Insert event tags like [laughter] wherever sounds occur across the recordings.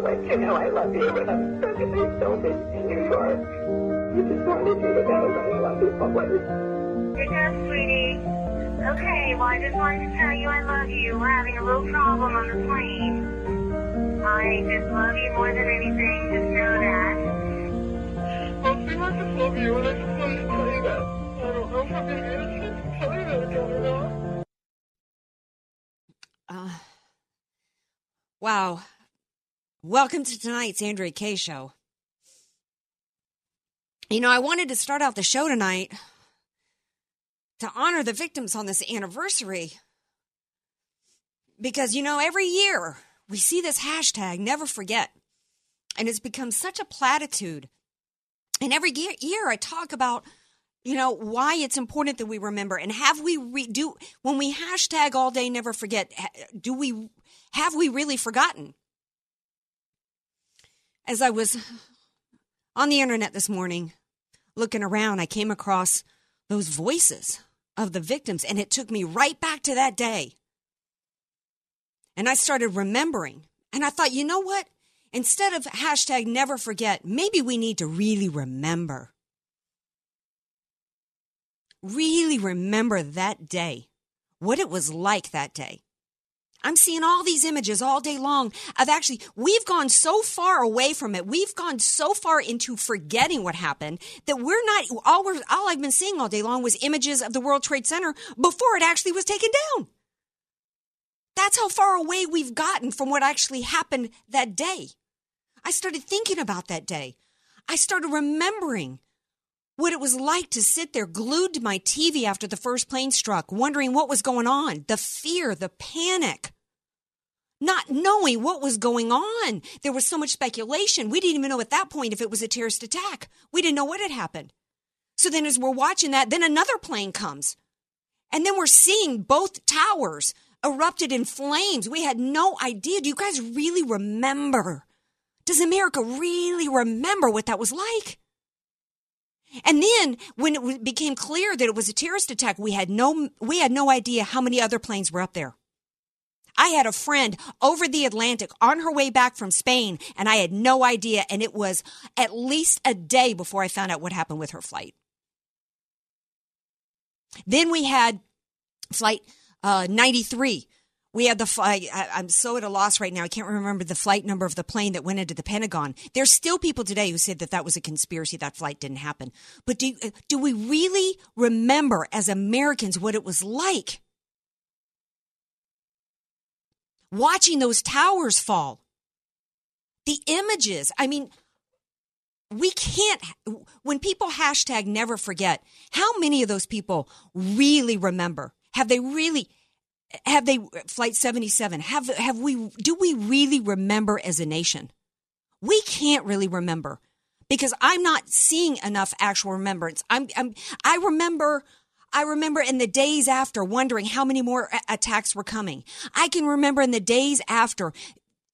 To let you know I love you, and I'm so gonna so miss in New York. I just wanted you to know that I love you always. Good job, sweetie. Okay, well, I just wanted to tell you I love you. We're having a little problem on the plane. I just love you more than anything. Just know that. I feel I just love you, and I just wanted to tell you that. I don't know if I'm gonna get a chance to tell you that again or not. Uh, wow. Welcome to tonight's Andrea Kaye Show. You know, I wanted to start out the show tonight to honor the victims on this anniversary. Because, you know, every year we see this hashtag, never forget. And it's become such a platitude. And every year, year I talk about, you know, why it's important that we remember. And have we re- do when we hashtag all day, never forget, do we have we really forgotten? As I was on the internet this morning looking around, I came across those voices of the victims, and it took me right back to that day. And I started remembering. And I thought, you know what? Instead of hashtag never forget, maybe we need to really remember. Really remember that day, what it was like that day. I'm seeing all these images all day long of actually, we've gone so far away from it. We've gone so far into forgetting what happened that we're not, all we're, all I've been seeing all day long was images of the World Trade Center before it actually was taken down. That's how far away we've gotten from what actually happened that day. I started thinking about that day. I started remembering what it was like to sit there glued to my TV after the first plane struck, wondering what was going on, the fear, the panic, not knowing what was going on. There was so much speculation. We didn't even know at that point if it was a terrorist attack. We didn't know what had happened. So then, as we're watching that, then another plane comes. And then we're seeing both towers erupted in flames. We had no idea. Do you guys really remember? Does America really remember what that was like? And then when it became clear that it was a terrorist attack, we had no, we had no idea how many other planes were up there. I had a friend over the Atlantic on her way back from Spain and I had no idea. And it was at least a day before I found out what happened with her flight. Then we had flight uh, 93. We had the flight. I'm so at a loss right now. I can't remember the flight number of the plane that went into the Pentagon. There's still people today who said that that was a conspiracy. That flight didn't happen. But do, uh, do we really remember as Americans what it was like? Watching those towers fall. The images. I mean, we can't, when people hashtag never forget, how many of those people really remember? Have they really, have they flight 77 have have we do we really remember as a nation we can't really remember because i'm not seeing enough actual remembrance i'm, I'm i remember I remember in the days after wondering how many more a- attacks were coming. I can remember in the days after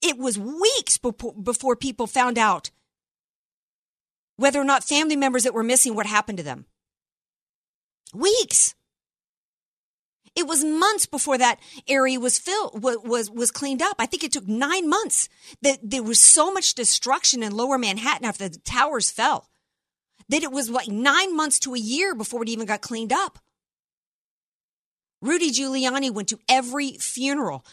it was weeks before, before people found out whether or not family members that were missing what happened to them. Weeks. It was months before that area was filled wa- was was cleaned up. I think it took nine months. That there was so much destruction in Lower Manhattan after the towers fell that it was like nine months to a year before it even got cleaned up. Rudy Giuliani went to every funeral.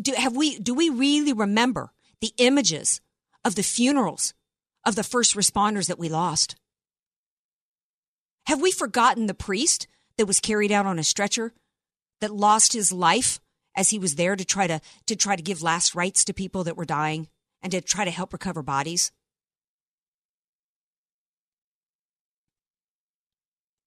Do, have we, do we really remember the images of the funerals of the first responders that we lost? Have we forgotten the priest that was carried out on a stretcher that lost his life as he was there to try to, to try to give last rites to people that were dying and to try to help recover bodies?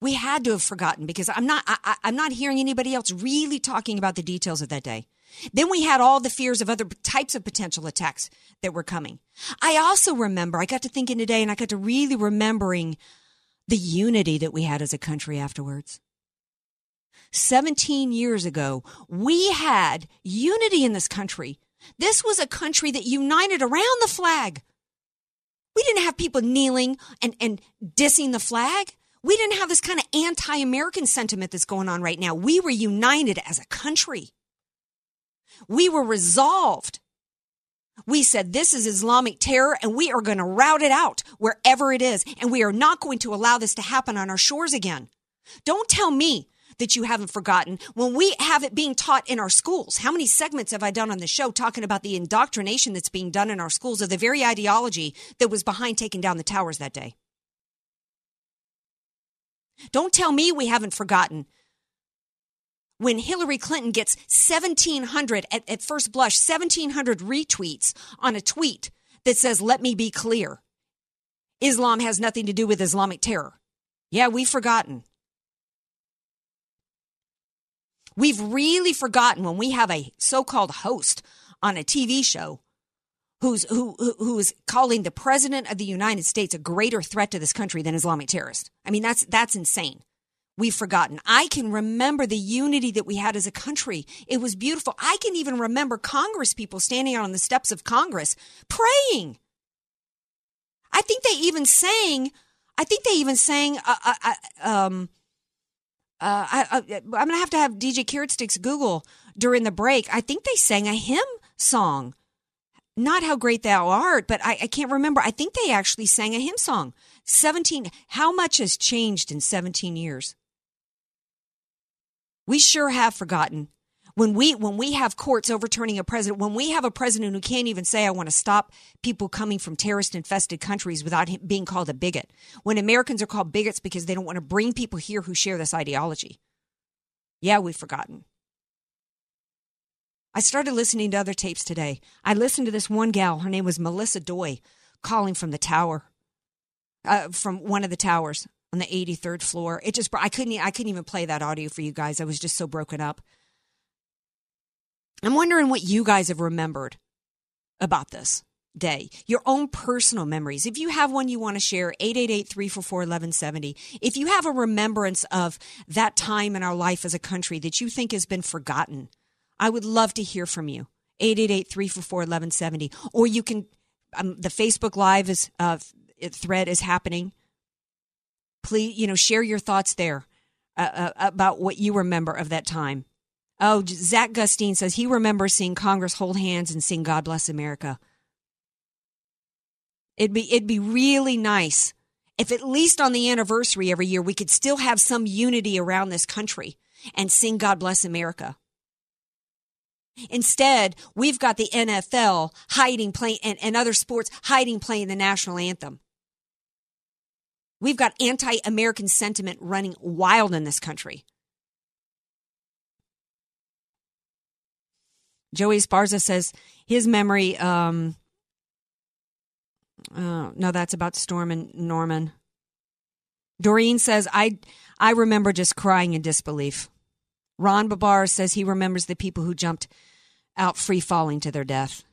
we had to have forgotten because I'm not I, am not hearing anybody else really talking about the details of that day. Then we had all the fears of other types of potential attacks that were coming. I also remember I got to thinking today and I got to really remembering the unity that we had as a country afterwards. 17 years ago, we had unity in this country. This was a country that united around the flag. We didn't have people kneeling and, and dissing the flag. We didn't have this kind of anti American sentiment that's going on right now. We were united as a country. We were resolved. We said this is Islamic terror and we are going to rout it out wherever it is. And we are not going to allow this to happen on our shores again. Don't tell me that you haven't forgotten when we have it being taught in our schools. How many segments have I done on the show talking about the indoctrination that's being done in our schools of the very ideology that was behind taking down the towers that day? Don't tell me we haven't forgotten. When Hillary Clinton gets 1,700, at, at first blush, 1,700 retweets on a tweet that says, let me be clear. Islam has nothing to do with Islamic terror. Yeah, we've forgotten. We've really forgotten when we have a so called host on a TV show who's, who, who is calling the president of the United States a greater threat to this country than Islamic terrorists. I mean, that's, that's insane. We've forgotten. I can remember the unity that we had as a country. It was beautiful. I can even remember Congress people standing on the steps of Congress praying. I think they even sang, I think they even sang, uh, uh, uh um, uh, I, am going to have to have DJ Carrot Sticks Google during the break. I think they sang a hymn song not how great thou art, but I, I, can't remember. I think they actually sang a hymn song. 17. How much has changed in 17 years? We sure have forgotten. When we, when we have courts overturning a president, when we have a president who can't even say, I want to stop people coming from terrorist infested countries without being called a bigot. When Americans are called bigots because they don't want to bring people here who share this ideology. Yeah, we've forgotten. I started listening to other tapes today. I listened to this one gal. Her name was Melissa Doi, calling from the tower, uh, from one of the towers on the 83rd floor. It just I couldn't I couldn't even play that audio for you guys. I was just so broken up. I'm wondering what you guys have remembered about this day, your own personal memories. If you have one you want to share, 888-344-1170. If you have a remembrance of that time in our life as a country that you think has been forgotten, I would love to hear from you. 888-344-1170. Or you can, um, the Facebook Live is, uh, thread is happening. Please, you know, share your thoughts there uh, uh, about what you remember of that time. Oh, Zach Gustine says he remembers seeing Congress hold hands and sing God Bless America. It'd be, it'd be really nice if at least on the anniversary every year we could still have some unity around this country and sing God Bless America. Instead, we've got the NFL hiding playing and, and other sports hiding playing the national anthem. We've got anti American sentiment running wild in this country. Joey Sparza says his memory, um, oh, no, that's about Stormin' Norman. Doreen says, I, I remember just crying in disbelief. Ron Babar says he remembers the people who jumped out free falling to their death.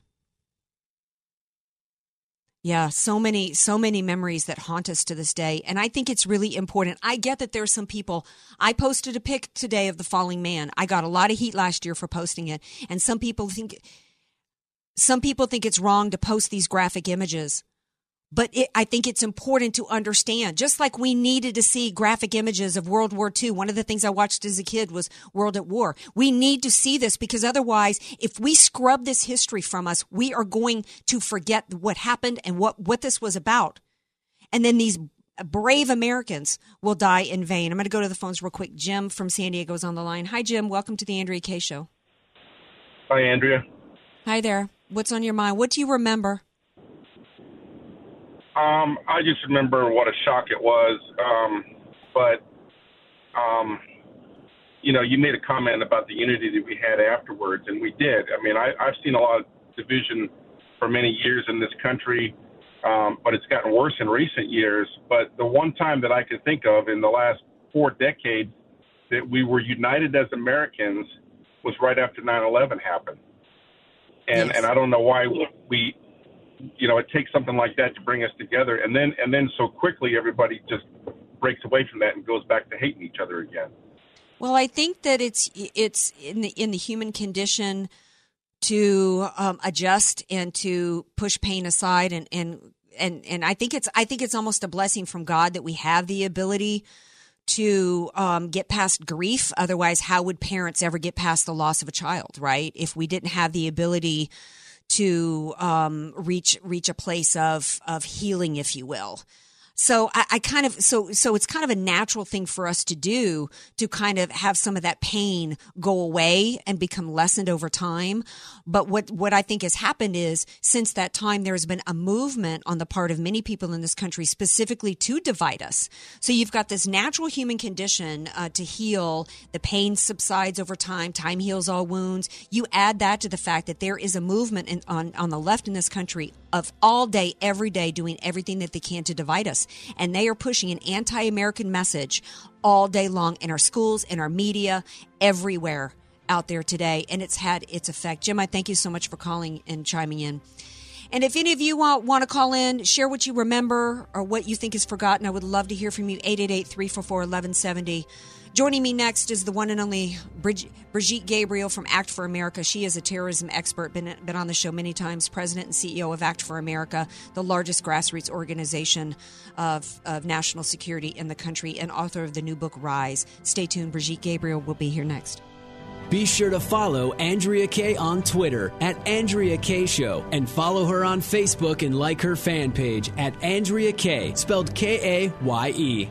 Yeah, so many, so many memories that haunt us to this day. And I think it's really important. I get that there's some people, I posted a pic today of the falling man. I got a lot of heat last year for posting it. And some people think, some people think it's wrong to post these graphic images. But it, I think it's important to understand, just like we needed to see graphic images of World War II. One of the things I watched as a kid was World at War. We need to see this because otherwise, if we scrub this history from us, we are going to forget what happened and what, what this was about. And then these brave Americans will die in vain. I'm going to go to the phones real quick. Jim from San Diego is on the line. Hi, Jim. Welcome to the Andrea Kaye Show. Hi, Andrea. Hi there. What's on your mind? What do you remember? Um, I just remember what a shock it was. Um, but, um, you know, you made a comment about the unity that we had afterwards, and we did. I mean, I, I've seen a lot of division for many years in this country, um, but it's gotten worse in recent years. But the one time that I could think of in the last four decades that we were united as Americans was right after 9/11 happened. And Yes. and I don't know why we you know, it takes something like that to bring us together, and then and then so quickly everybody just breaks away from that and goes back to hating each other again. Well, I think that it's it's in the in the human condition to um, adjust and to push pain aside, and and and and I think it's I think it's almost a blessing from God that we have the ability to um, get past grief. Otherwise, how would parents ever get past the loss of a child? Right? If we didn't have the ability to um, reach reach a place of of healing, if you will. So I, I kind of so so it's kind of a natural thing for us to do to kind of have some of that pain go away and become lessened over time. But what what I think has happened is since that time there's been a movement on the part of many people in this country specifically to divide us. So you've got this natural human condition uh, to heal. The pain subsides over time. Time heals all wounds. You add that to the fact that there is a movement in, on on the left in this country of all day, every day, doing everything that they can to divide us. And they are pushing an anti American message all day long in our schools, in our media, everywhere out there today. And it's had its effect. Jim, I thank you so much for calling and chiming in. And if any of you want, want to call in, share what you remember or what you think is forgotten, I would love to hear from you. 888 344 1170. Joining me next is the one and only Brigitte Gabriel from Act for America. She is a terrorism expert, been, been on the show many times, president and CEO of Act for America, the largest grassroots organization of, of national security in the country, and author of the new book, Rise. Stay tuned. Brigitte Gabriel will be here next. Be sure to follow Andrea Kaye on Twitter at Andrea Kaye Show and follow her on Facebook and like her fan page at Andrea Kaye, spelled K A Y E.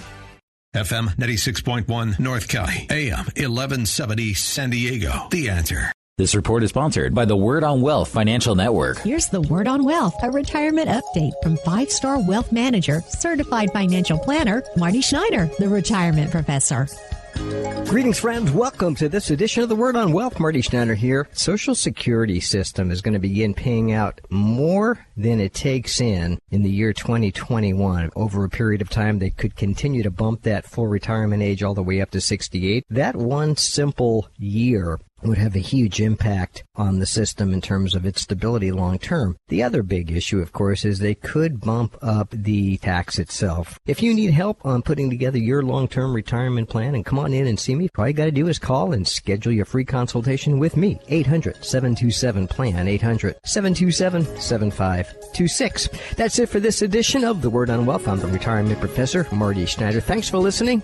FM 96.1 North County, AM 1170 San Diego. The answer. This report is sponsored by the Word on Wealth Financial Network. Here's the Word on Wealth, a retirement update from five star wealth manager, certified financial planner, Marty Schneider, the retirement professor. Greetings, friends. Welcome to this edition of the Word on Wealth. Marty Schneider here. Social Security system is going to begin paying out more than it takes in in the year 2021. Over a period of time, they could continue to bump that full retirement age all the way up to 68. That one simple year would have a huge impact on the system in terms of its stability long term. The other big issue, of course, is they could bump up the tax itself. If you need help on putting together your long term retirement plan, and come on in and see me, all you got to do is call and schedule your free consultation with me. 800 727 PLAN, 800 727 7526. That's it for this edition of The Word on Wealth. I'm the retirement professor, Marty Schneider. Thanks for listening.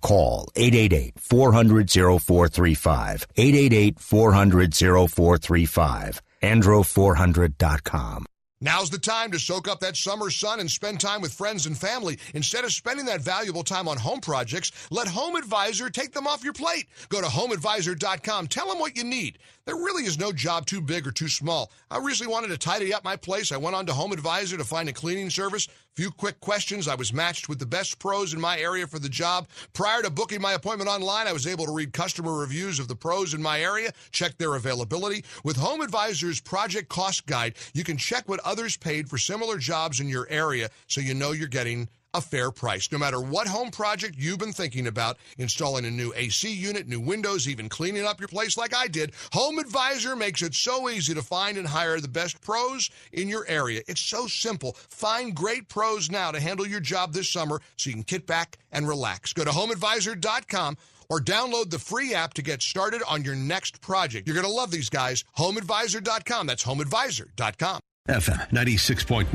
call 888-400-0435. 888-400-0435. Andro400.com. Now's the time to soak up that summer sun and spend time with friends and family. Instead of spending that valuable time on home projects, let Home Advisor take them off your plate. Go to homeadvisor.com. Tell them what you need. There really is no job too big or too small. I recently wanted to tidy up my place. I went on to Home Advisor to find a cleaning service. Few quick questions. I was matched with the best pros in my area for the job. Prior to booking my appointment online, I was able to read customer reviews of the pros in my area, check their availability. With Home Advisor's project cost guide, you can check what others paid for similar jobs in your area so you know you're getting a fair price. No matter what home project you've been thinking about, installing a new AC unit, new windows, even cleaning up your place like I did, Home Advisor makes it so easy to find and hire the best pros in your area. It's so simple. Find great pros now to handle your job this summer so you can kick back and relax. Go to homeadvisor.com or download the free app to get started on your next project. You're going to love these guys. HomeAdvisor.com. That's HomeAdvisor.com. FM 96.1,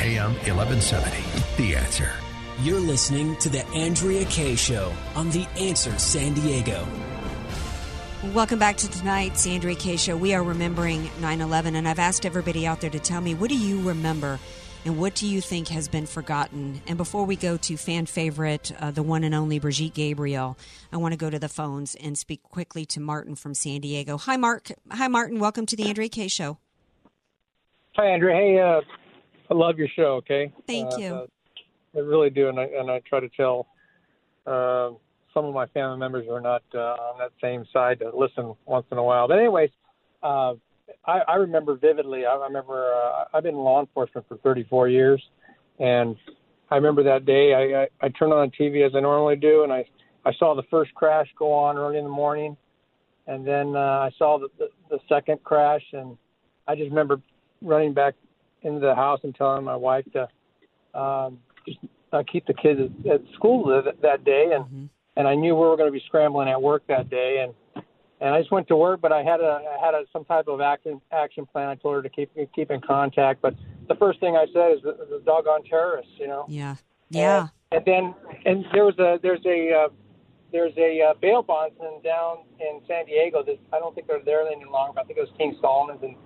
AM 1170. The answer. You're listening to The Andrea Kaye Show on The Answer San Diego. Welcome back to tonight's Andrea Kaye Show. We are remembering 9 11, and I've asked everybody out there to tell me what do you remember and what do you think has been forgotten? And before we go to fan favorite, uh, the one and only Brigitte Gabriel, I want to go to the phones and speak quickly to Martin from San Diego. Hi, Mark. Hi, Martin. Welcome to the Andrea Kaye Show. Hi, Andrea. Hey, uh, I love your show. Okay. Thank Uh, you. I really do, and I and I try to tell uh, some of my family members who are not uh, on that same side to listen once in a while. But anyways, uh, I, I remember vividly. I remember uh, I've been in law enforcement for 34 years, and I remember that day. I, I I turned on the TV as I normally do, and I I saw the first crash go on early in the morning, and then uh, I saw the, the the second crash, and I just remember running back into the house and telling my wife to um, uh, keep the kids at, at school that, that day, and and I knew we were going to be scrambling at work that day, and and I just went to work, but I had a I had a, some type of action action plan. I told her to keep keep in contact, but the first thing I said is the, the doggone terrorists, you know. Yeah. Yeah. And, and then and there was a there's a uh, there's a uh, bail bondsman down in San Diego. That I don't think they're there any longer. But I think it was King Solomon's, and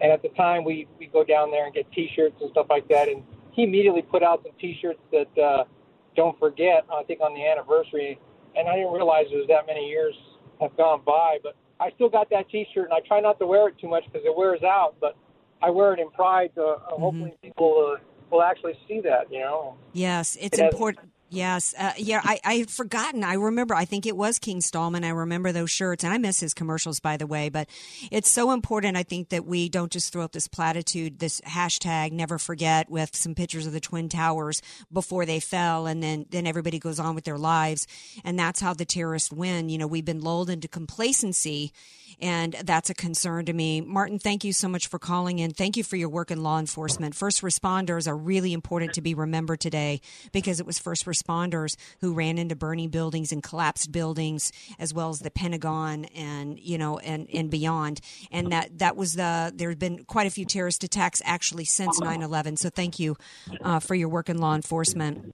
and at the time we we go down there and get T-shirts and stuff like that. And he immediately put out some T-shirts that uh, don't forget. I think on the anniversary, and I didn't realize it was that many years have gone by, but I still got that T-shirt, and I try not to wear it too much because it wears out. But I wear it in pride. To, uh, Hopefully, people uh, will actually see that. You know. Yes, it's It important. Yes, uh, yeah. I I had forgotten. I remember. I think it was King Stallman. I remember those shirts, and I miss his commercials, by the way. But it's so important. I think that we don't just throw up this platitude, this hashtag "Never Forget" with some pictures of the twin towers before they fell, and then then everybody goes on with their lives, and that's how the terrorists win. You know, we've been lulled into complacency. And that's a concern to me. Martin, thank you so much for calling in. Thank you for your work in law enforcement. First responders are really important to be remembered today because it was first responders who ran into burning buildings and collapsed buildings, as well as the Pentagon and you know and and beyond. And that that was the there have been quite a few terrorist attacks actually since 9/11. So thank you uh, for your work in law enforcement.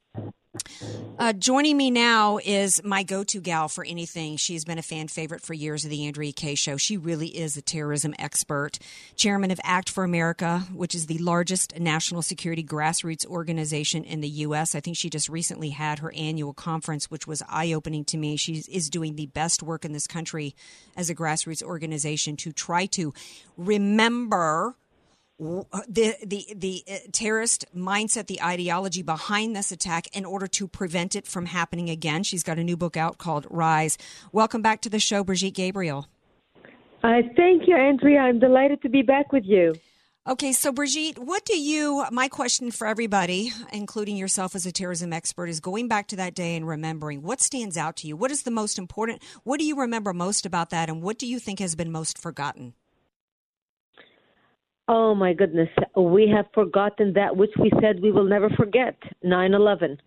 Uh, joining me now is my go-to gal for anything. She's been a fan favorite for years of the Andrea Kaye Show. She really is a terrorism expert. Chairman of Act for America, which is the largest national security grassroots organization in the U.S. I think she just recently had her annual conference, which was eye-opening to me. She is doing the best work in this country as a grassroots organization to try to remember the the the uh, terrorist mindset, the ideology behind this attack, in order to prevent it from happening again. She's got a new book out called Rise. Welcome back to the show, Brigitte Gabriel. Uh, thank you, Andrea. I'm delighted to be back with you. Okay, so Brigitte, what do you? My question for everybody, including yourself as a terrorism expert, is going back to that day and remembering what stands out to you. What is the most important? What do you remember most about that, and what do you think has been most forgotten? Oh my goodness, we have forgotten that which we said we will never forget 9 11.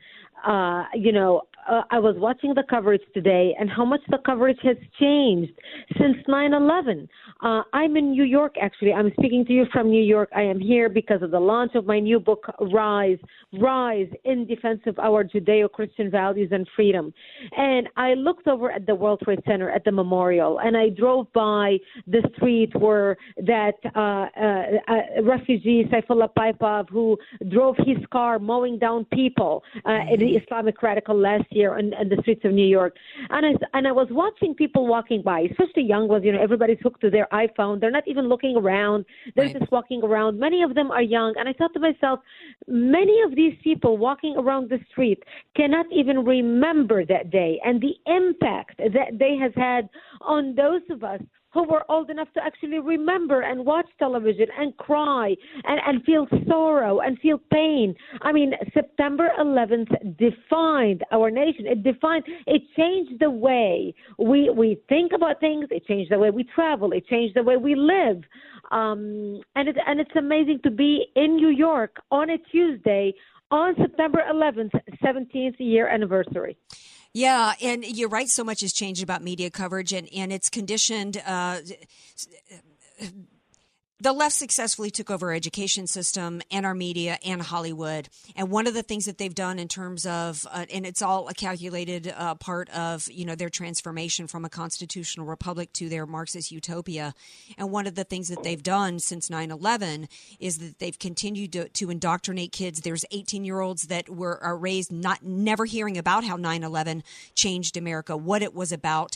Uh, you know, uh, I was watching the coverage today and how much the coverage has changed since 9 11. Uh, I'm in New York, actually. I'm speaking to you from New York. I am here because of the launch of my new book, Rise Rise in Defense of Our Judeo Christian Values and Freedom. And I looked over at the World Trade Center at the memorial and I drove by the street where that uh, uh, uh, refugee, Saifullah Saipov, who drove his car mowing down people, uh, the Islamic radical last year in, in the streets of New York. And I, and I was watching people walking by, especially young ones, you know, everybody's hooked to their iPhone. They're not even looking around. They're right. just walking around. Many of them are young. And I thought to myself, many of these people walking around the street cannot even remember that day and the impact that they has had on those of us who were old enough to actually remember and watch television and cry and, and feel sorrow and feel pain. I mean, September 11th defined our nation. It defined, it changed the way we, we think about things. It changed the way we travel. It changed the way we live. Um, and, it, and it's amazing to be in New York on a Tuesday on September 11th, 17th year anniversary. Yeah, and you're right. So much has changed about media coverage, and and it's conditioned. Uh, the left successfully took over our education system and our media and Hollywood. And one of the things that they've done in terms of, uh, and it's all a calculated uh, part of, you know, their transformation from a constitutional republic to their Marxist utopia. And one of the things that they've done since 9/11 is that they've continued to, to indoctrinate kids. There's 18 year olds that were are raised not never hearing about how 9/11 changed America, what it was about.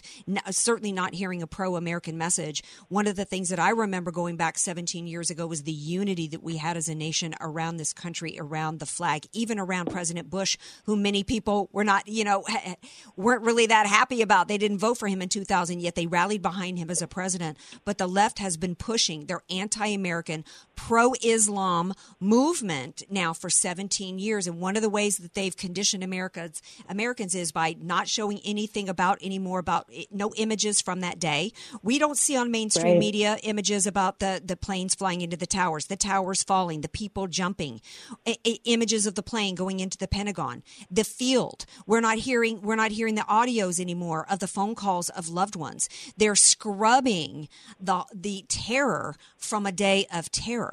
certainly not hearing a pro-American message. One of the things that I remember going back 17 years ago was the unity that we had as a nation around this country, around the flag, even around President Bush, who many people were not, you know, [laughs] weren't really that happy about. They didn't vote for him in 2000, yet they rallied behind him as a president. But the left has been pushing their anti American, pro Islam movement now for 17 years. And one of the ways that they've conditioned Americans, Americans is by not showing anything about anymore about no images from that day. We don't see on mainstream right. media images about the, the planes flying into the towers, the towers falling, the people jumping, I- I- images of the plane going into the Pentagon, the field. We're not hearing we're not hearing the audios anymore of the phone calls of loved ones. They're scrubbing the the terror from a day of terror.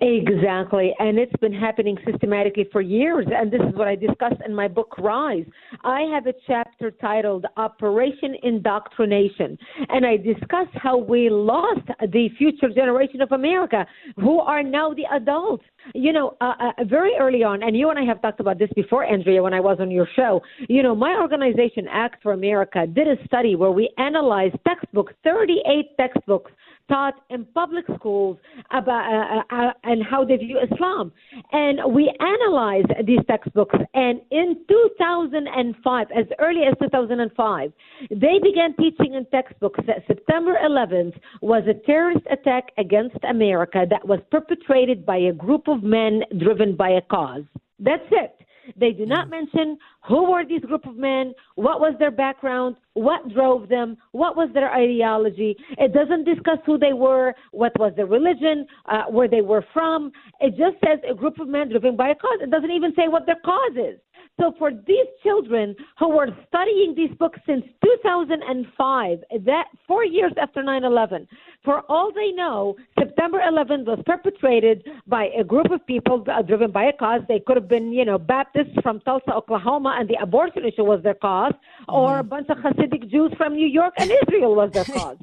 Exactly. And it's been happening systematically for years. And this is what I discussed in my book, Rise. I have a chapter titled Operation Indoctrination. And I discuss how we lost the future generation of America who are now the adults. You know, uh, uh, very early on, and you and I have talked about this before, Andrea, when I was on your show. You know, my organization, Act for America, did a study where we analyzed textbooks, 38 textbooks taught in public schools about uh, uh, uh, and how they view Islam. And we analyzed these textbooks. And in 2005, as early as 2005, they began teaching in textbooks that September 11th was a terrorist attack against America that was perpetrated by a group of men driven by a cause. That's it. They do not mention who were these group of men, what was their background, what drove them, what was their ideology. It doesn't discuss who they were, what was their religion, uh, where they were from. It just says a group of men driven by a cause. It doesn't even say what their cause is. So for these children who were studying these books since 2005, that four years after 9/11, for all they know, September 11th was perpetrated by a group of people uh, driven by a cause. They could have been, you know, Baptists from Tulsa, Oklahoma, and the abortion issue was their cause, or mm-hmm. a bunch of Hasidic Jews from New York and Israel was their [laughs] cause.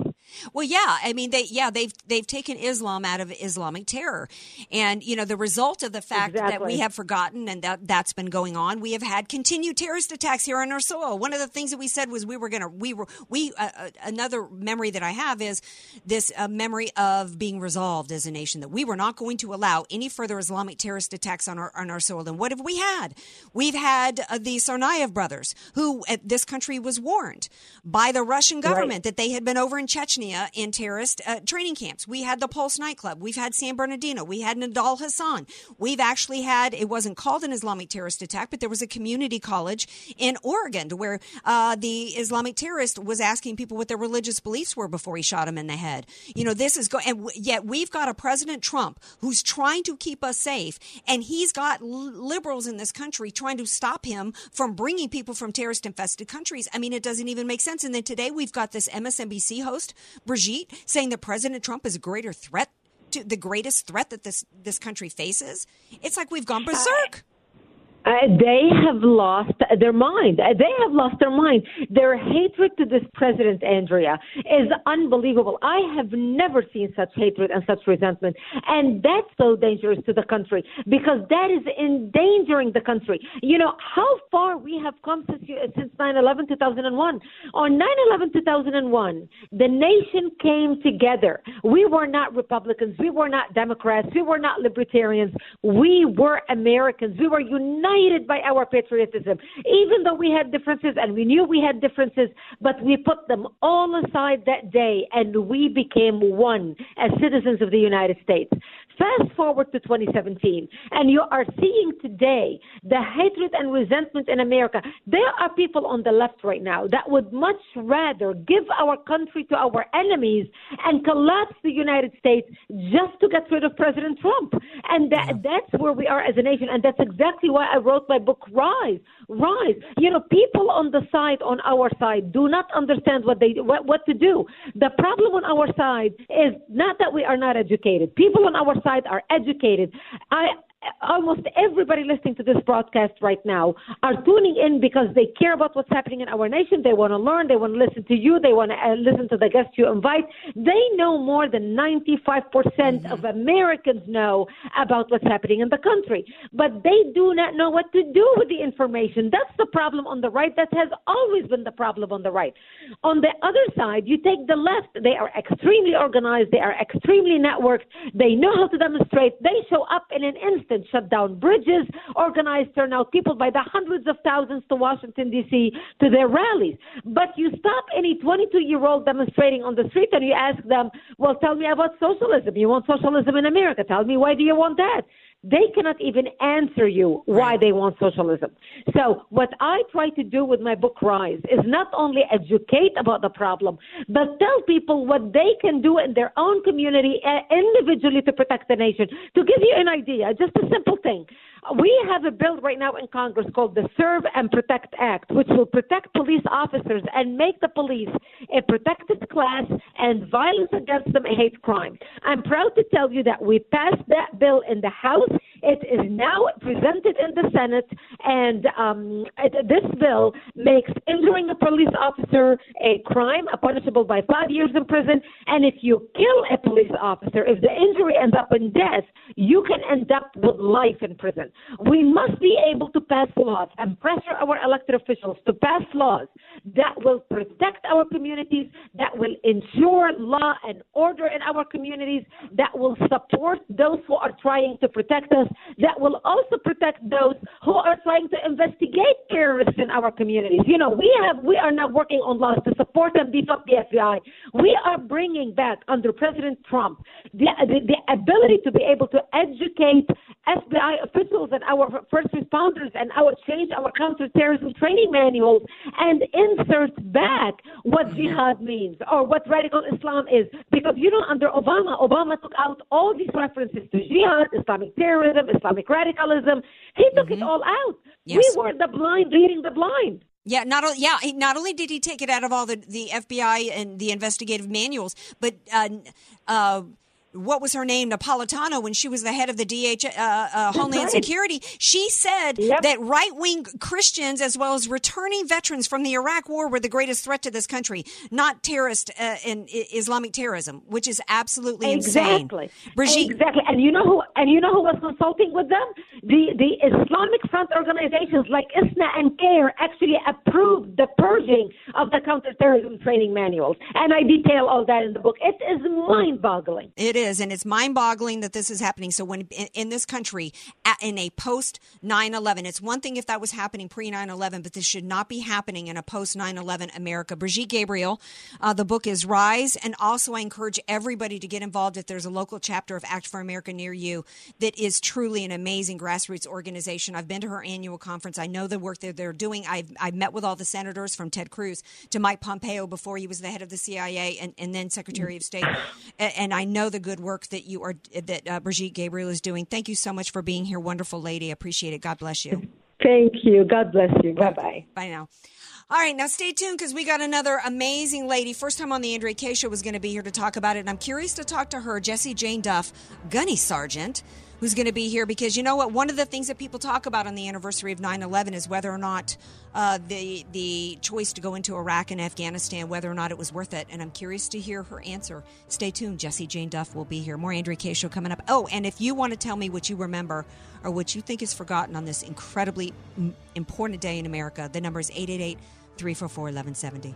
Well, yeah, I mean they yeah they've they've taken Islam out of Islamic terror, and you know the result of the fact that we have forgotten and that that's been going on. We have had continued terrorist attacks here on our soil. One of the things that we said was we were gonna we were we uh, uh, another memory that I have is this uh, memory of being resolved as a nation that we were not going to allow any further Islamic terrorist attacks on our on our soil. And what have we had? We've had uh, the Tsarnaev brothers, who uh, this country was warned by the Russian government that they had been over in Chechnya in terrorist uh, training camps. We had the Pulse nightclub. We've had San Bernardino. We had Nidal Hasan. We've actually had, it wasn't called an Islamic terrorist attack, but there was a community college in Oregon where uh, the Islamic terrorist was asking people what their religious beliefs were before he shot him in the head. You know, this is going, and w- yet we've got a President Trump who's trying to keep us safe, and he's got l- liberals in this country trying to stop him from bringing people from terrorist infested countries. I mean, it doesn't even make sense. And then today we've got this MSNBC host, Brigitte, saying that President Trump is a greater threat to the greatest threat that this this country faces. It's like we've gone berserk. Uh, they have lost their mind. Uh, They have lost their mind. Their hatred to this president, Andrea, is unbelievable. I have never seen such hatred and such resentment. And that's so dangerous to the country because that is endangering the country. You know, how far we have come since, since 9 11 2001. On 9 11 2001, the nation came together. We were not Republicans. We were not Democrats. We were not libertarians. We were Americans. We were united by our patriotism. Even though we had differences and we knew we had differences, but we put them all aside that day and we became one as citizens of the United States. Fast forward to 2017, and you are seeing today the hatred and resentment in America. There are people on the left right now that would much rather give our country to our enemies and collapse the United States just to get rid of President Trump. And that, that's where we are as a nation. And that's exactly why I wrote my book, Rise. Rise. You know, people on the side, on our side, do not understand what they what, what to do. The problem on our side is not that we are not educated. People on our side are educated. I almost everybody listening to this broadcast right now are tuning in because they care about what's happening in our nation. They want to learn. They want to listen to you. They want to uh, listen to the guests you invite. They know more than 95% of Americans know about what's happening in the country, but they do not know what to do with the information. That's the problem on the right. That has always been the problem on the right. On the other side, you take the left. They are extremely organized. They are extremely networked. They know how to demonstrate. They show up in an instant, shut down bridges, organize turnout people by the hundreds of thousands to Washington, D.C. to their rallies. But you stop any 22 year old demonstrating on the street and you ask them, well, tell me about socialism. You want socialism in America. Tell me why do you want that? They cannot even answer you why they want socialism. So, what I try to do with my book Rise is not only educate about the problem, but tell people what they can do in their own community uh, individually to protect the nation. To give you an idea, just a simple thing. We have a bill right now in Congress called the Serve and Protect Act, which will protect police officers and make the police a protected class and violence against them a hate crime. I'm proud to tell you that we passed that bill in the House. It is now presented in the Senate, and um, it- this bill makes injuring a police officer a crime, a punishable by five years in prison. And if you kill a police officer, if the injury ends up in death, you can end up with life in prison. We must be able to pass laws and pressure our elected officials to pass laws that will protect our communities, that will ensure law and order in our communities, that will support those who are trying to protect us, that will also protect those who are trying to investigate terrorists in our communities. You know, we have we are now working on laws to support and beef up the FBI. We are bringing back under President Trump the, the, the ability to be able to educate FBI officials and our first responders and our change our counterterrorism training manuals and insert back what mm-hmm. jihad means or what radical Islam is. Because you know, under Obama, Obama took out all these references to jihad, Islamic terrorism, Islamic radicalism. He took it all out. Yes. We were the blind leading the blind. Yeah, not only yeah, he- not only did he take it out of all the, the FBI and the investigative manuals, but uh, uh, what was her name, Napolitano, when she was the head of the DH, uh, uh, Homeland right. Security, she said that right wing Christians as well as returning veterans from the Iraq War were the greatest threat to this country, not terrorist uh, and I- Islamic terrorism, which is absolutely insane. Exactly. Brigitte, Exactly. And you know who and you know who was consulting with them? The the Islamic Front organizations like ISNA and CAIR actually approved the purging of the counterterrorism training manuals. And I detail all that in the book. It is mind boggling. It is, and it's mind boggling that this is happening. So, when in, in this country, at, in a post 9 11, it's one thing if that was happening pre 9 11, but this should not be happening in a post 9 11 America. Brigitte Gabriel, uh, the book is Rise, and also I encourage everybody to get involved if there's a local chapter of Act for America near you that is truly an amazing grassroots organization. I've been to her annual conference. I know the work that they're doing. I've, I've met with all the senators from Ted Cruz to Mike Pompeo before he was the head of the CIA and, and then Secretary of State. A- And I know the good work that you are, that uh, Brigitte Gabriel is doing. Thank you so much for being here. Wonderful lady. Appreciate it. God bless you. Thank you. God bless you. Bye bye. Bye now. All right, now stay tuned because we got another amazing lady. First time on the Andrea Kaye show was going to be here to talk about it, and I'm curious to talk to her, Jesse Jane Duff, gunny sergeant, who's going to be here because you know what? One of the things that people talk about on the anniversary of 9/11 is whether or not uh, the the choice to go into Iraq and Afghanistan, whether or not it was worth it. And I'm curious to hear her answer. Stay tuned. Jesse Jane Duff will be here. More Andrea Kaye show coming up. Oh, and if you want to tell me what you remember or what you think is forgotten on this incredibly mm, important day in America, the number is 888 344 1170.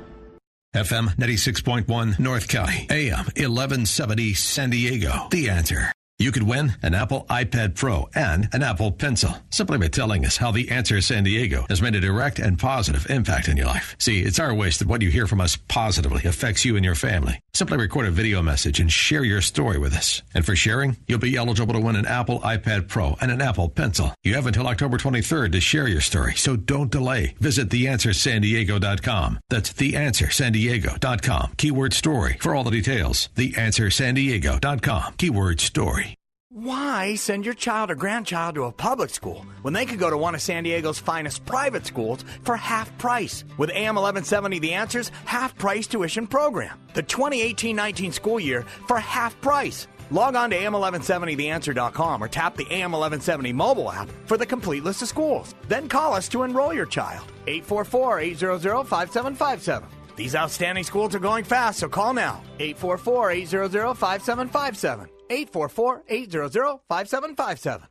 FM 96.1 North County, AM 1170 San Diego. The answer. You could win an Apple iPad Pro and an Apple Pencil simply by telling us how The Answer San Diego has made a direct and positive impact in your life. See, it's our wish that what you hear from us positively affects you and your family. Simply record a video message and share your story with us. And for sharing, you'll be eligible to win an Apple iPad Pro and an Apple Pencil. You have until October 23rd to share your story, so don't delay. Visit theanswersandiego.com. That's theanswersandiego.com. Keyword story for all the details. Theanswersandiego.com. Keyword story. Why send your child or grandchild to a public school when they could go to one of San Diego's finest private schools for half price? With AM 1170 The Answers half price tuition program. The 2018 19 school year for half price. Log on to AM1170TheAnswer.com or tap the AM1170 mobile app for the complete list of schools. Then call us to enroll your child. 844 800 5757. These outstanding schools are going fast, so call now. 844 800 5757. 844 800 5757.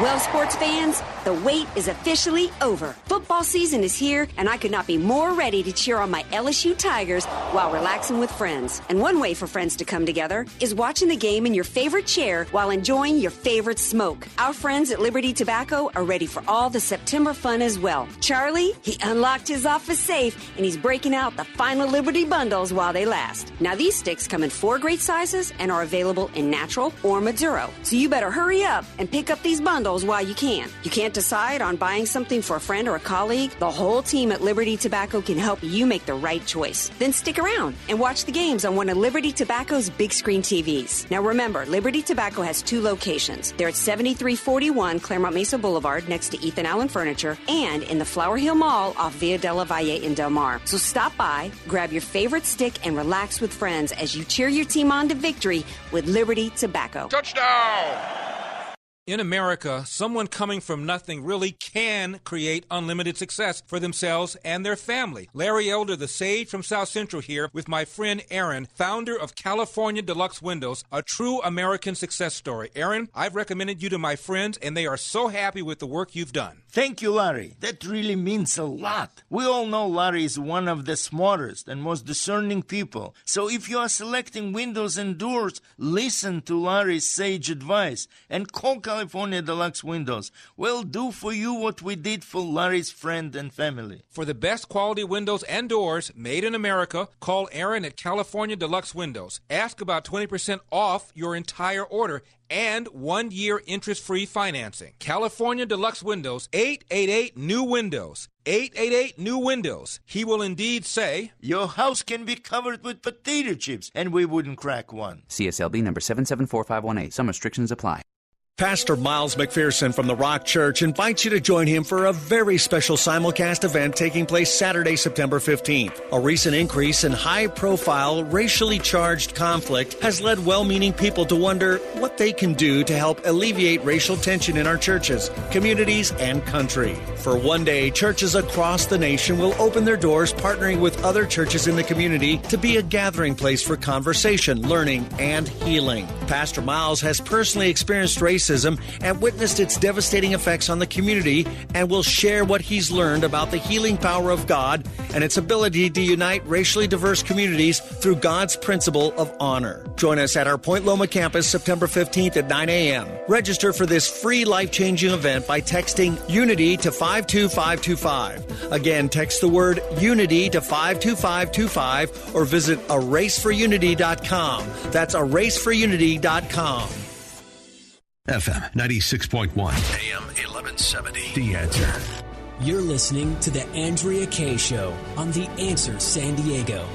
Well, sports fans, the wait is officially over. Football season is here, and I could not be more ready to cheer on my LSU Tigers while relaxing with friends. And one way for friends to come together is watching the game in your favorite chair while enjoying your favorite smoke. Our friends at Liberty Tobacco are ready for all the September fun as well. Charlie, he unlocked his office safe, and he's breaking out the final Liberty bundles while they last. Now, these sticks come in four great sizes and are available in natural or Maduro. So you better hurry up and pick up these bundles while you can. You can't decide on buying something for a friend or a colleague? The whole team at Liberty Tobacco can help you make the right choice. Then stick around and watch the games on one of Liberty Tobacco's big screen TVs. Now remember, Liberty Tobacco has two locations. They're at 7341 Claremont Mesa Boulevard next to Ethan Allen Furniture and in the Flower Hill Mall off Via de la Valle in Del Mar. So stop by, grab your favorite stick, and relax with friends as you cheer your team on to victory with Liberty Tobacco. Touchdown! In America, someone coming from nothing really can create unlimited success for themselves and their family. Larry Elder, the sage from South Central, here with my friend Aaron, founder of California Deluxe Windows, a true American success story. Aaron, I've recommended you to my friends, and they are so happy with the work you've done. Thank you, Larry. That really means a lot. We all know Larry is one of the smartest and most discerning people. So if you are selecting windows and doors, listen to Larry's sage advice and call California Deluxe Windows. We'll do for you what we did for Larry's friend and family. For the best quality windows and doors made in America, call Aaron at California Deluxe Windows. Ask about 20% off your entire order and one year interest free financing. California Deluxe Windows, 888 New Windows. 888 New Windows. He will indeed say, Your house can be covered with potato chips, and we wouldn't crack one. CSLB number 774518. Some restrictions apply. Pastor Miles McPherson from the Rock Church invites you to join him for a very special simulcast event taking place Saturday, September 15th. A recent increase in high profile, racially charged conflict has led well meaning people to wonder what they can do to help alleviate racial tension in our churches, communities, and country. For one day, churches across the nation will open their doors partnering with other churches in the community to be a gathering place for conversation, learning, and healing. Pastor Miles has personally experienced racism and witnessed its devastating effects on the community and will share what he's learned about the healing power of God and its ability to unite racially diverse communities through God's principle of honor. Join us at our Point Loma campus September 15th at 9 a.m. Register for this free life changing event by texting Unity to 52525. Again, text the word Unity to 52525 or visit eraceforunity.com. That's eraceforunity.com. FM 96.1, AM 1170. The answer. You're listening to The Andrea Kaye Show on The Answer San Diego.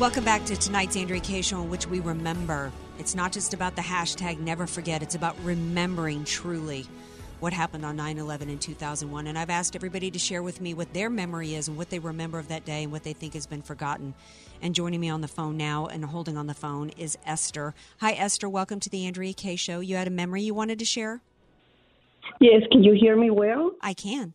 Welcome back to tonight's Andrea Kaye Show, in which we remember. It's not just about the hashtag never forget, it's about remembering truly what happened on 9 11 in 2001. And I've asked everybody to share with me what their memory is and what they remember of that day and what they think has been forgotten. And joining me on the phone now and holding on the phone is Esther. Hi, Esther. Welcome to the Andrea Kaye Show. You had a memory you wanted to share? Yes, can you hear me well? I can.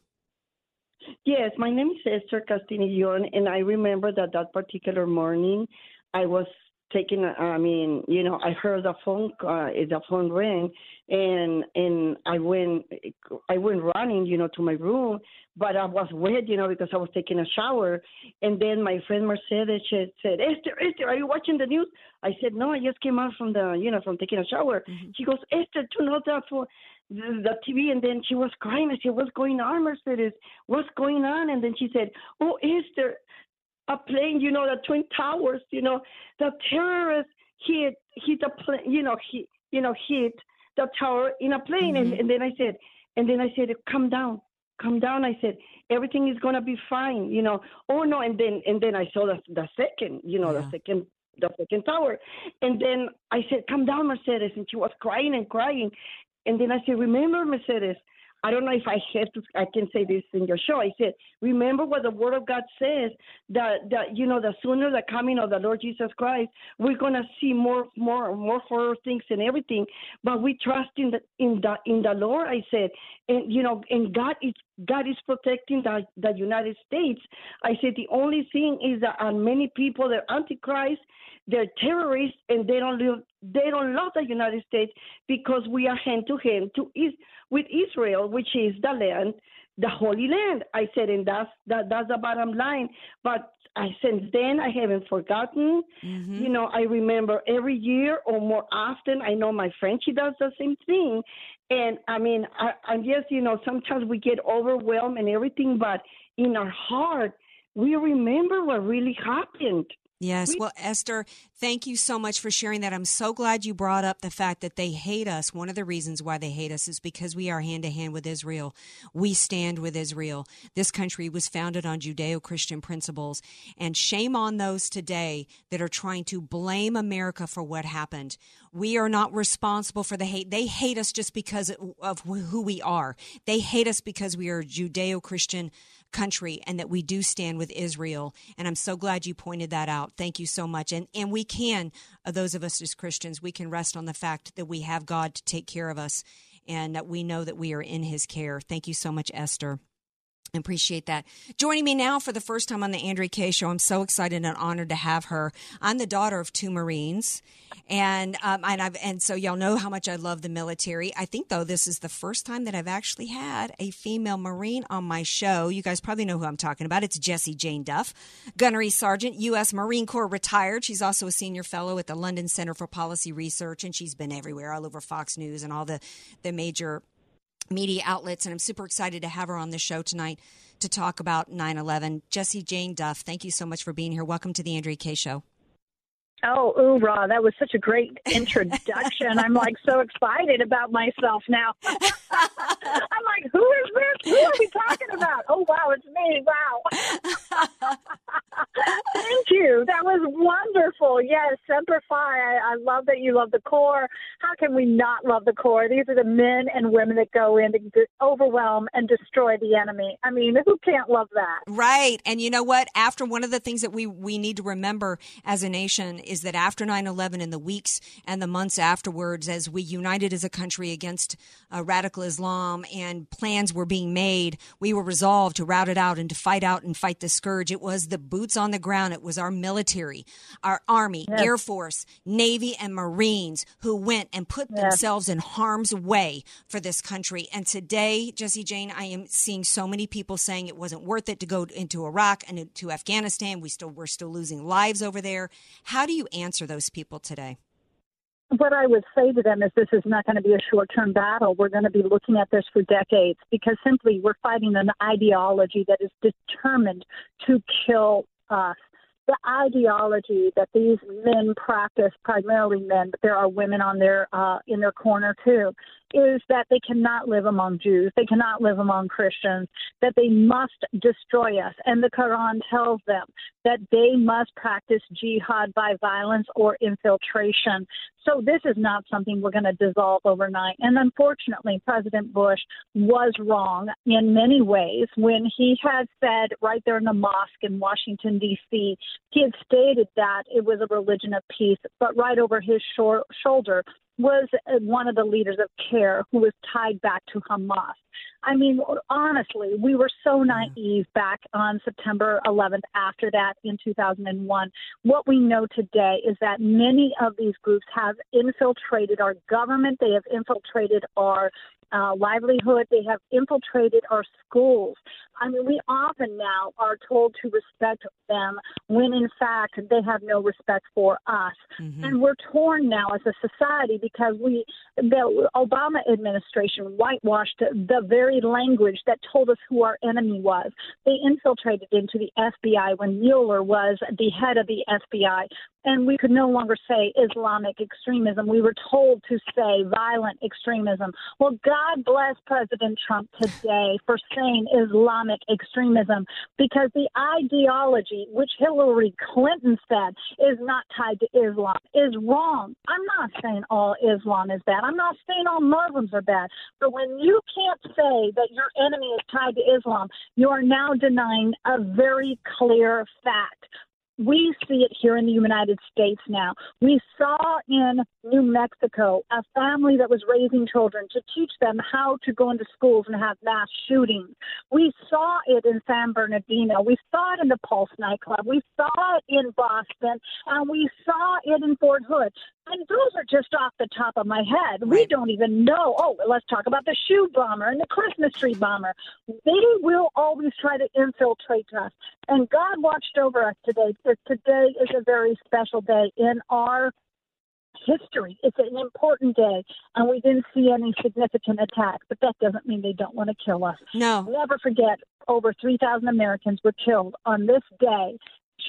Yes, my name is Esther Castillon, and I remember that that particular morning I was taking i mean you know i heard the phone uh, the phone ring and and i went i went running you know to my room but i was wet you know because i was taking a shower and then my friend mercedes she said esther esther are you watching the news i said no i just came out from the you know from taking a shower mm-hmm. she goes esther turn off that for the, the TV and then she was crying. I said, What's going on, Mercedes? What's going on? And then she said, Oh, Esther, a plane, you know, the twin towers, you know, the terrorist hit hit a plane, you know, he you know hit the tower in a plane, mm-hmm. and, and then I said, and then I said, come down, come down. I said, everything is gonna be fine, you know. Oh no, and then and then I saw the the second, you know, yeah. the second the second tower, and then I said, come down, Mercedes, and she was crying and crying, and then I said, remember, Mercedes, I don't know if I have to, I can say this in your show. I said, remember what the Word of God says that that you know the sooner the coming of the Lord Jesus Christ, we're gonna see more, more, more horror things and everything. But we trust in the in the in the Lord. I said, and you know, and God is God is protecting the the United States. I said the only thing is that uh, many people they're antichrist they're terrorists and they don't live, they don't love the United States because we are hand to hand to with Israel, which is the land, the Holy Land. I said, and that's that, that's the bottom line. But I, since then, I haven't forgotten. Mm-hmm. You know, I remember every year or more often. I know my friend, she does the same thing. And I mean, I, I guess, you know, sometimes we get overwhelmed and everything, but in our heart, we remember what really happened. Yes. Well, Esther, thank you so much for sharing that. I'm so glad you brought up the fact that they hate us. One of the reasons why they hate us is because we are hand to hand with Israel. We stand with Israel. This country was founded on Judeo Christian principles. And shame on those today that are trying to blame America for what happened. We are not responsible for the hate. They hate us just because of who we are, they hate us because we are Judeo Christian country and that we do stand with Israel. And I'm so glad you pointed that out. Thank you so much. And and we can, uh, those of us as Christians, we can rest on the fact that we have God to take care of us and that we know that we are in his care. Thank you so much, Esther. Appreciate that. Joining me now for the first time on the Andrea Kaye Show. I'm so excited and honored to have her. I'm the daughter of two Marines, and um, and I've and so y'all know how much I love the military. I think though this is the first time that I've actually had a female Marine on my show. You guys probably know who I'm talking about. It's Jesse Jane Duff, Gunnery Sergeant, U.S. Marine Corps retired. She's also a senior fellow at the London Center for Policy Research, and she's been everywhere, all over Fox News and all the the major media outlets, and I'm super excited to have her on the show tonight to talk about 9 11. Jesse Jane Duff, thank you so much for being here. Welcome to the Andrea Kaye Show. Oh, hoorah. That was such a great introduction. I'm like so excited about myself now. [laughs] I'm like, who is this? Who are we talking about? Oh, wow, it's me. Wow. [laughs] You. That was wonderful. Yes, Semper Fi. I, I love that you love the Corps. How can we not love the Corps? These are the men and women that go in to overwhelm and destroy the enemy. I mean, who can't love that? Right. And you know what? After one of the things that we, we need to remember as a nation is that after 9 11, in the weeks and the months afterwards, as we united as a country against uh, radical Islam and plans were being made, we were resolved to rout it out and to fight out and fight the scourge. It was the boots on the ground, it was our military, our Army, yes. Air Force, Navy, and Marines who went and put yes. themselves in harm's way for this country. And today, Jesse Jane, I am seeing so many people saying it wasn't worth it to go into Iraq and into Afghanistan. We still we're still losing lives over there. How do you you answer those people today? What I would say to them is this is not going to be a short term battle. We're going to be looking at this for decades because simply we're fighting an ideology that is determined to kill us the ideology that these men practice, primarily men, but there are women on their uh, in their corner too, is that they cannot live among Jews, they cannot live among Christians, that they must destroy us. And the Quran tells them that they must practice jihad by violence or infiltration. So this is not something we're going to dissolve overnight. And unfortunately, President Bush was wrong in many ways when he had said right there in the mosque in Washington, D.C., he had stated that it was a religion of peace, but right over his shor- shoulder was uh, one of the leaders of CAIR who was tied back to Hamas. I mean, honestly, we were so naive back on September 11th after that in 2001. What we know today is that many of these groups have infiltrated our government, they have infiltrated our uh, livelihood. They have infiltrated our schools. I mean, we often now are told to respect them when in fact they have no respect for us. Mm-hmm. And we're torn now as a society because we, the Obama administration whitewashed the very language that told us who our enemy was. They infiltrated into the FBI when Mueller was the head of the FBI and we could no longer say Islamic extremism. We were told to say violent extremism. Well, God bless President Trump today for saying Islamic extremism because the ideology, which Hillary Clinton said is not tied to Islam, is wrong. I'm not saying all Islam is bad. I'm not saying all Muslims are bad. But when you can't say that your enemy is tied to Islam, you are now denying a very clear fact we see it here in the United States now. We saw in New Mexico a family that was raising children to teach them how to go into schools and have mass shootings. We saw it in San Bernardino. We saw it in the Pulse nightclub. We saw it in Boston. And we saw it in Fort Hood. And those are just off the top of my head. We don't even know. Oh, let's talk about the shoe bomber and the Christmas tree bomber. They will always try to infiltrate us. And God watched over us today because today is a very special day in our history. It's an important day, and we didn't see any significant attacks, but that doesn't mean they don't want to kill us. No. Never forget, over 3,000 Americans were killed on this day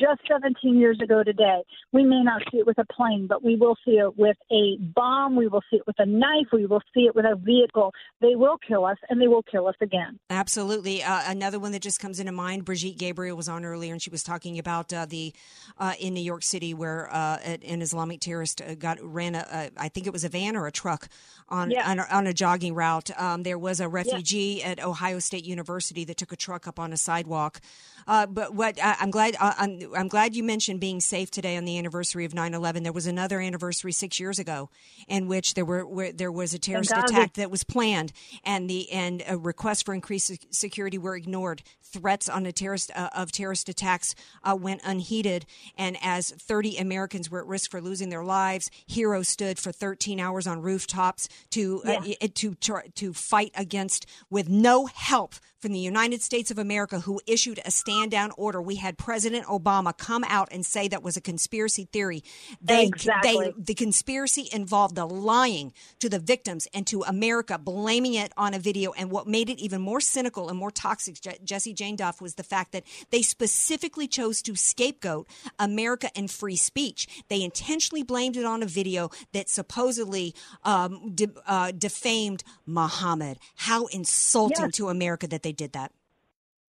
just 17 years ago today. We may not see it with a plane, but we will see it with a bomb. We will see it with a knife. We will see it with a vehicle. They will kill us, and they will kill us again. Absolutely. Uh, another one that just comes into mind. Brigitte Gabriel was on earlier, and she was talking about uh, the uh, in New York City where uh, an Islamic terrorist uh, got ran a, I think it was a van or a truck on Yeah. on, a, on a jogging route. Um, there was a refugee Yeah. at Ohio State University that took a truck up on a sidewalk. Uh, but what I, I'm glad uh, I'm, I'm glad you mentioned being safe today on the anniversary of 9/11. There was another anniversary six years ago in which there were where there was a terrorist attack that was planned, and the and a request for increased security were ignored. Threats on a terrorist uh, of terrorist attacks uh, went unheeded, and as 30 Americans were at risk for losing their lives, heroes stood for 13 hours on rooftops to uh, Yeah. uh, to to fight against with no help from the United States of America, who issued a stand down order. We had President Obama come out and say that was a conspiracy theory. They, Exactly. they the conspiracy involved the lying to the victims and to America, blaming it on a video. And what made it even more cynical and more toxic, Je- Jesse Jane Duff, was the fact that they specifically chose to scapegoat America and free speech. They intentionally blamed it on a video that supposedly um, de- uh, defamed Muhammad. How insulting Yes. to America that they did that.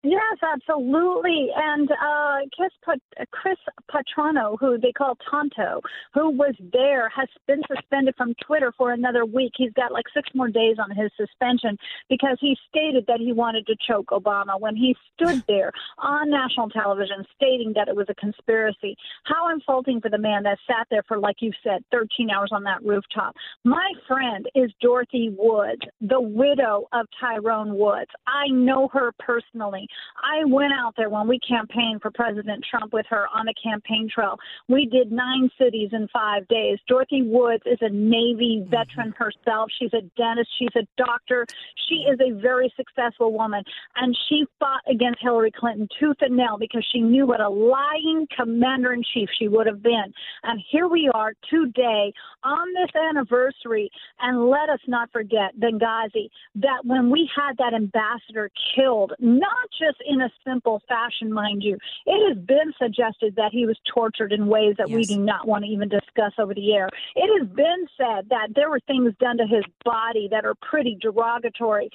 Yes, absolutely. And uh, Chris, Kris Paronto, who they call Tanto, who was there, has been suspended from Twitter for another week. He's got like six more days on his suspension because he stated that he wanted to choke Obama when he stood there on national television stating that it was a conspiracy. How insulting for the man that sat there for, like you said, 13 hours on that rooftop. My friend is Dorothy Woods, the widow of Tyrone Woods. I know her personally. I went out there when we campaigned for President Trump with her on the campaign trail. We did nine cities in five days. Dorothy Woods is a Navy mm-hmm. veteran herself. She's a dentist. She's a doctor. She is a very successful woman. And she fought against Hillary Clinton tooth and nail because she knew what a lying commander in chief she would have been. And here we are today on this anniversary. And let us not forget Benghazi, that when we had that ambassador killed, not just in a simple fashion, mind you, it has been suggested that he was tortured in ways that we do not want to even discuss over the air. It has been said that there were things done to his body that are pretty derogatory.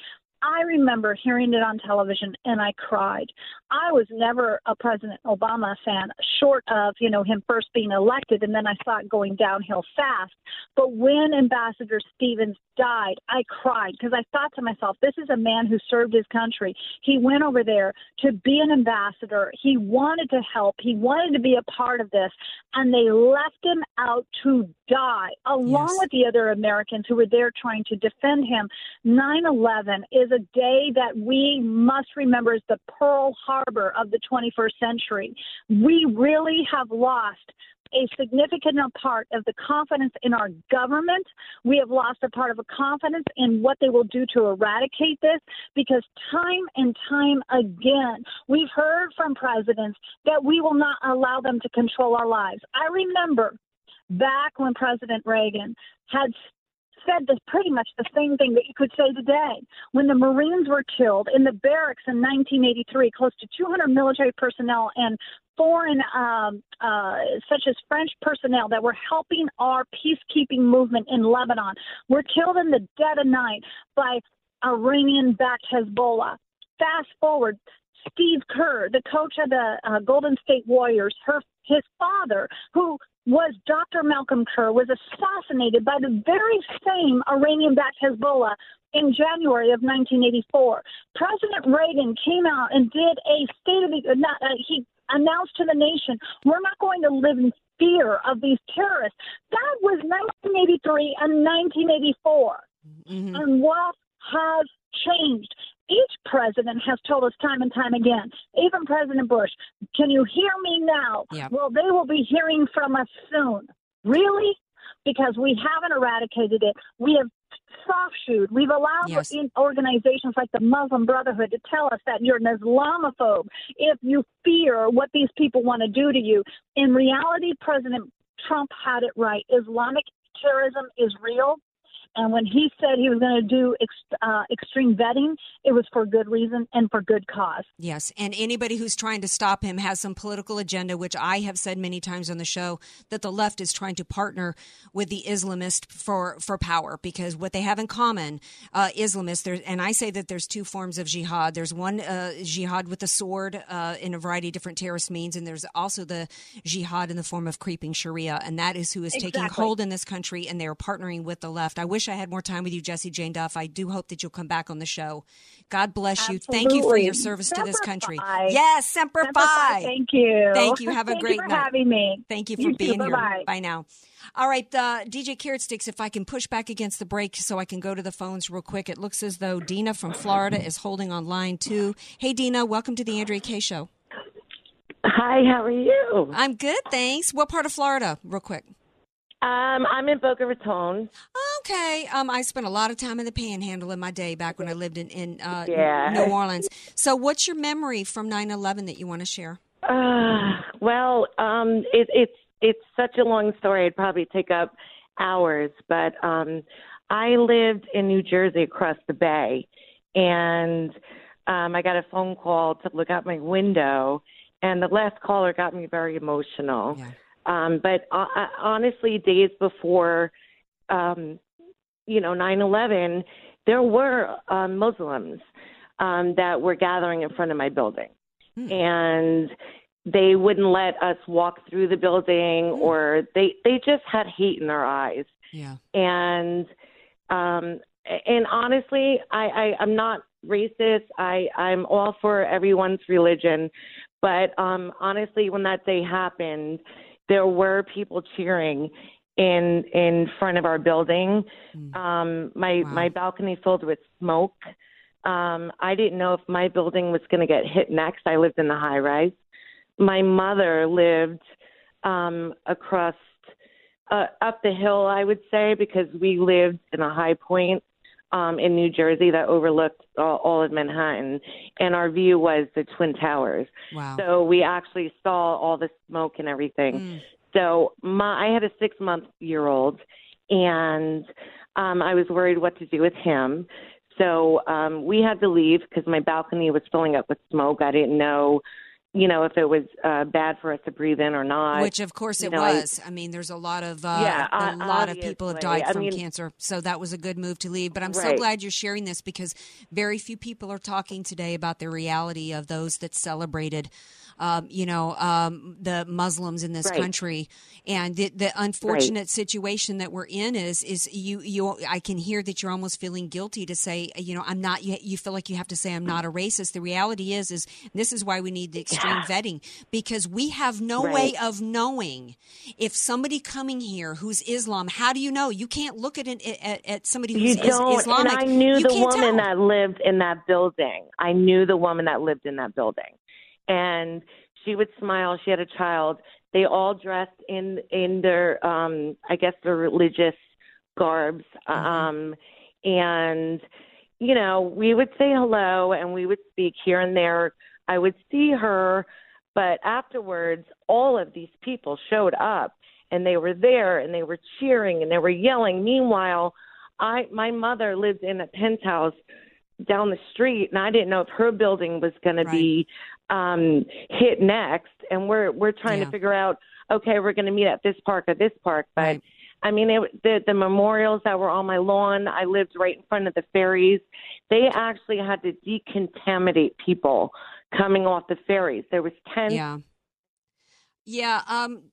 I remember hearing it on television and I cried. I was never a President Obama fan, short of, you know, him first being elected and then I saw it going downhill fast. But when Ambassador Stevens died, I cried because I thought to myself, this is a man who served his country. He went over there to be an ambassador. He wanted to help. He wanted to be a part of this. And they left him out to die along Yes. with the other Americans who were there trying to defend him. 9 11 is a day that we must remember as the Pearl Harbor of the 21st century. We really have lost a significant part of the confidence in our government. We have lost a part of a confidence in what they will do to eradicate this because time and time again, we've heard from presidents that we will not allow them to control our lives. I remember back when President Reagan had said this pretty much the same thing that you could say today. When the Marines were killed in the barracks in 1983, close to 200 military personnel and foreign, um, uh, such as French personnel that were helping our peacekeeping movement in Lebanon, were killed in the dead of night by Iranian backed Hezbollah. Fast forward, Steve Kerr, the coach of the uh, Golden State Warriors, her his father, who was Dr. Malcolm Kerr, was assassinated by the very same Iranian-backed Hezbollah in January of 1984. President Reagan came out and did a state of the not, uh, he announced to the nation, "We're not going to live in fear of these terrorists." That was 1983 and 1984. And what has changed? Each president has told us time and time again, even President Bush, can you hear me now? Yeah. Well, they will be hearing from us soon. Really? Because we haven't eradicated it. We have soft shoed. We've allowed Yes. organizations like the Muslim Brotherhood to tell us that you're an Islamophobe if you fear what these people want to do to you. In reality, President Trump had it right. Islamic terrorism is real And when he said he was going to do ex, uh, extreme vetting, it was for good reason and for good cause. Yes, and anybody who's trying to stop him has some political agenda, which I have said many times on the show that the left is trying to partner with the Islamist for for power because what they have in common, uh, Islamists, there, and I say that there's two forms of jihad. There's one uh, jihad with the sword uh, in a variety of different terrorist means, and there's also the jihad in the form of creeping Sharia, and that is who is Exactly. taking hold in this country, and they are partnering with the left. I wish I had more time with you, Jesse Jane Duff. I do hope that you'll come back on the show. God bless you. Thank you for your service to this country. Fi. Yes, Semper, Semper Fi. Fi. Thank you. Thank you. Have a Thank you great for night. having me. Thank you for You too. being here. Bye-bye. Bye now. All right, uh, DJ Carrot Sticks, if I can push back against the break so I can go to the phones real quick. It looks as though Dina from Florida is holding on line two. Hey, Dina, welcome to the Andrea Kaye Show. Hi, how are you? I'm good, thanks. What part of Florida, real quick? Um, I'm in Boca Raton. Okay. Um, I spent a lot of time in the Panhandle in my day back when I lived in in uh, Yeah. New Orleans. So, what's your memory from 9/11 that you want to share? Uh, well, um, it, it's it's such a long story. It'd probably take up hours, but um, I lived in New Jersey across the bay, and um, I got a phone call to look out my window, and the last caller got me very emotional. Um, but uh, uh, honestly, days before, um, you know, 9/11, there were uh, Muslims um, that were gathering in front of my building, and they wouldn't let us walk through the building, or they they just had hate in their eyes. Yeah. And um, and honestly, I, I I'm not racist. I I'm all for everyone's religion, but um, honestly, when that day happened, there were people cheering in in front of our building. Um, my my balcony filled with smoke. Um, I didn't know if my building was going to get hit next. I lived in the high rise. My mother lived um, across uh, up the hill, I would say, because we lived in a high point um, in New Jersey that overlooked uh, all of Manhattan, and our view was the Twin Towers. Wow. So we actually saw all the smoke and everything. So my I had a six month year old, and um, I was worried what to do with him. So um, we had to leave because my balcony was filling up with smoke. I didn't know, you know, if it was uh, bad for us to breathe in or not. Which, of course, You it know, was. I, mean, there's a lot of uh, Yeah, a lot of people have died I from mean- cancer, so that was a good move to leave. But I'm so glad you're sharing this because very few people are talking today about the reality of those that celebrated. Um, you know, um, the Muslims in this Right. country, and the, the unfortunate situation that we're in is is you you. I can hear that you're almost feeling guilty to say, you know, I'm not. You, you feel like you have to say I'm not a racist. The reality is, is this is why we need the extreme vetting because we have no Right. way of knowing if somebody coming here who's Islam. How do you know? You can't look at an, at, at somebody who's is- don't. Islamic. And I knew you the woman tell. that lived in that building. I knew the woman that lived in that building, and she would smile. She had a child. They all dressed in in their, um, I guess, their religious garbs. Um, and you know, we would say hello and we would speak here and there. I would see her, but afterwards, all of these people showed up and they were there and they were cheering and they were yelling. Meanwhile, I my mother lived in a penthouse down the street and I didn't know if her building was going to be um hit next and we're we're trying Yeah. to figure out okay, we're going to meet at this park or this park, but I mean, it, the the memorials that were on my lawn. I lived right in front of the ferries. They actually had to decontaminate people coming off the ferries. There was ten. Yeah. Yeah, um,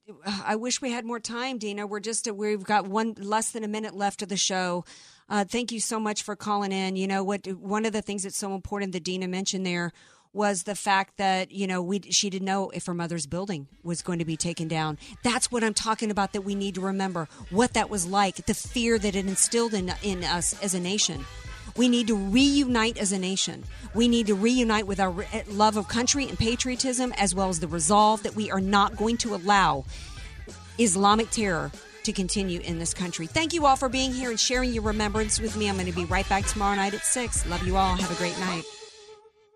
I wish we had more time, Dina. We're just we've got one less than a minute left of the show. Uh, thank you so much for calling in. You know what? One of the things that's so important that Dina mentioned there was the fact that you know we she didn't know if her mother's building was going to be taken down. That's what I'm talking about. That we need to remember what that was like, the fear that it instilled in in us as a nation. We need to reunite as a nation. We need to reunite with our eh, love of country and patriotism, as well as the resolve that we are not going to allow Islamic terror to continue in this country. Thank you all for being here and sharing your remembrance with me. I'm going to be right back tomorrow night at 6. Love you all. Have a great night.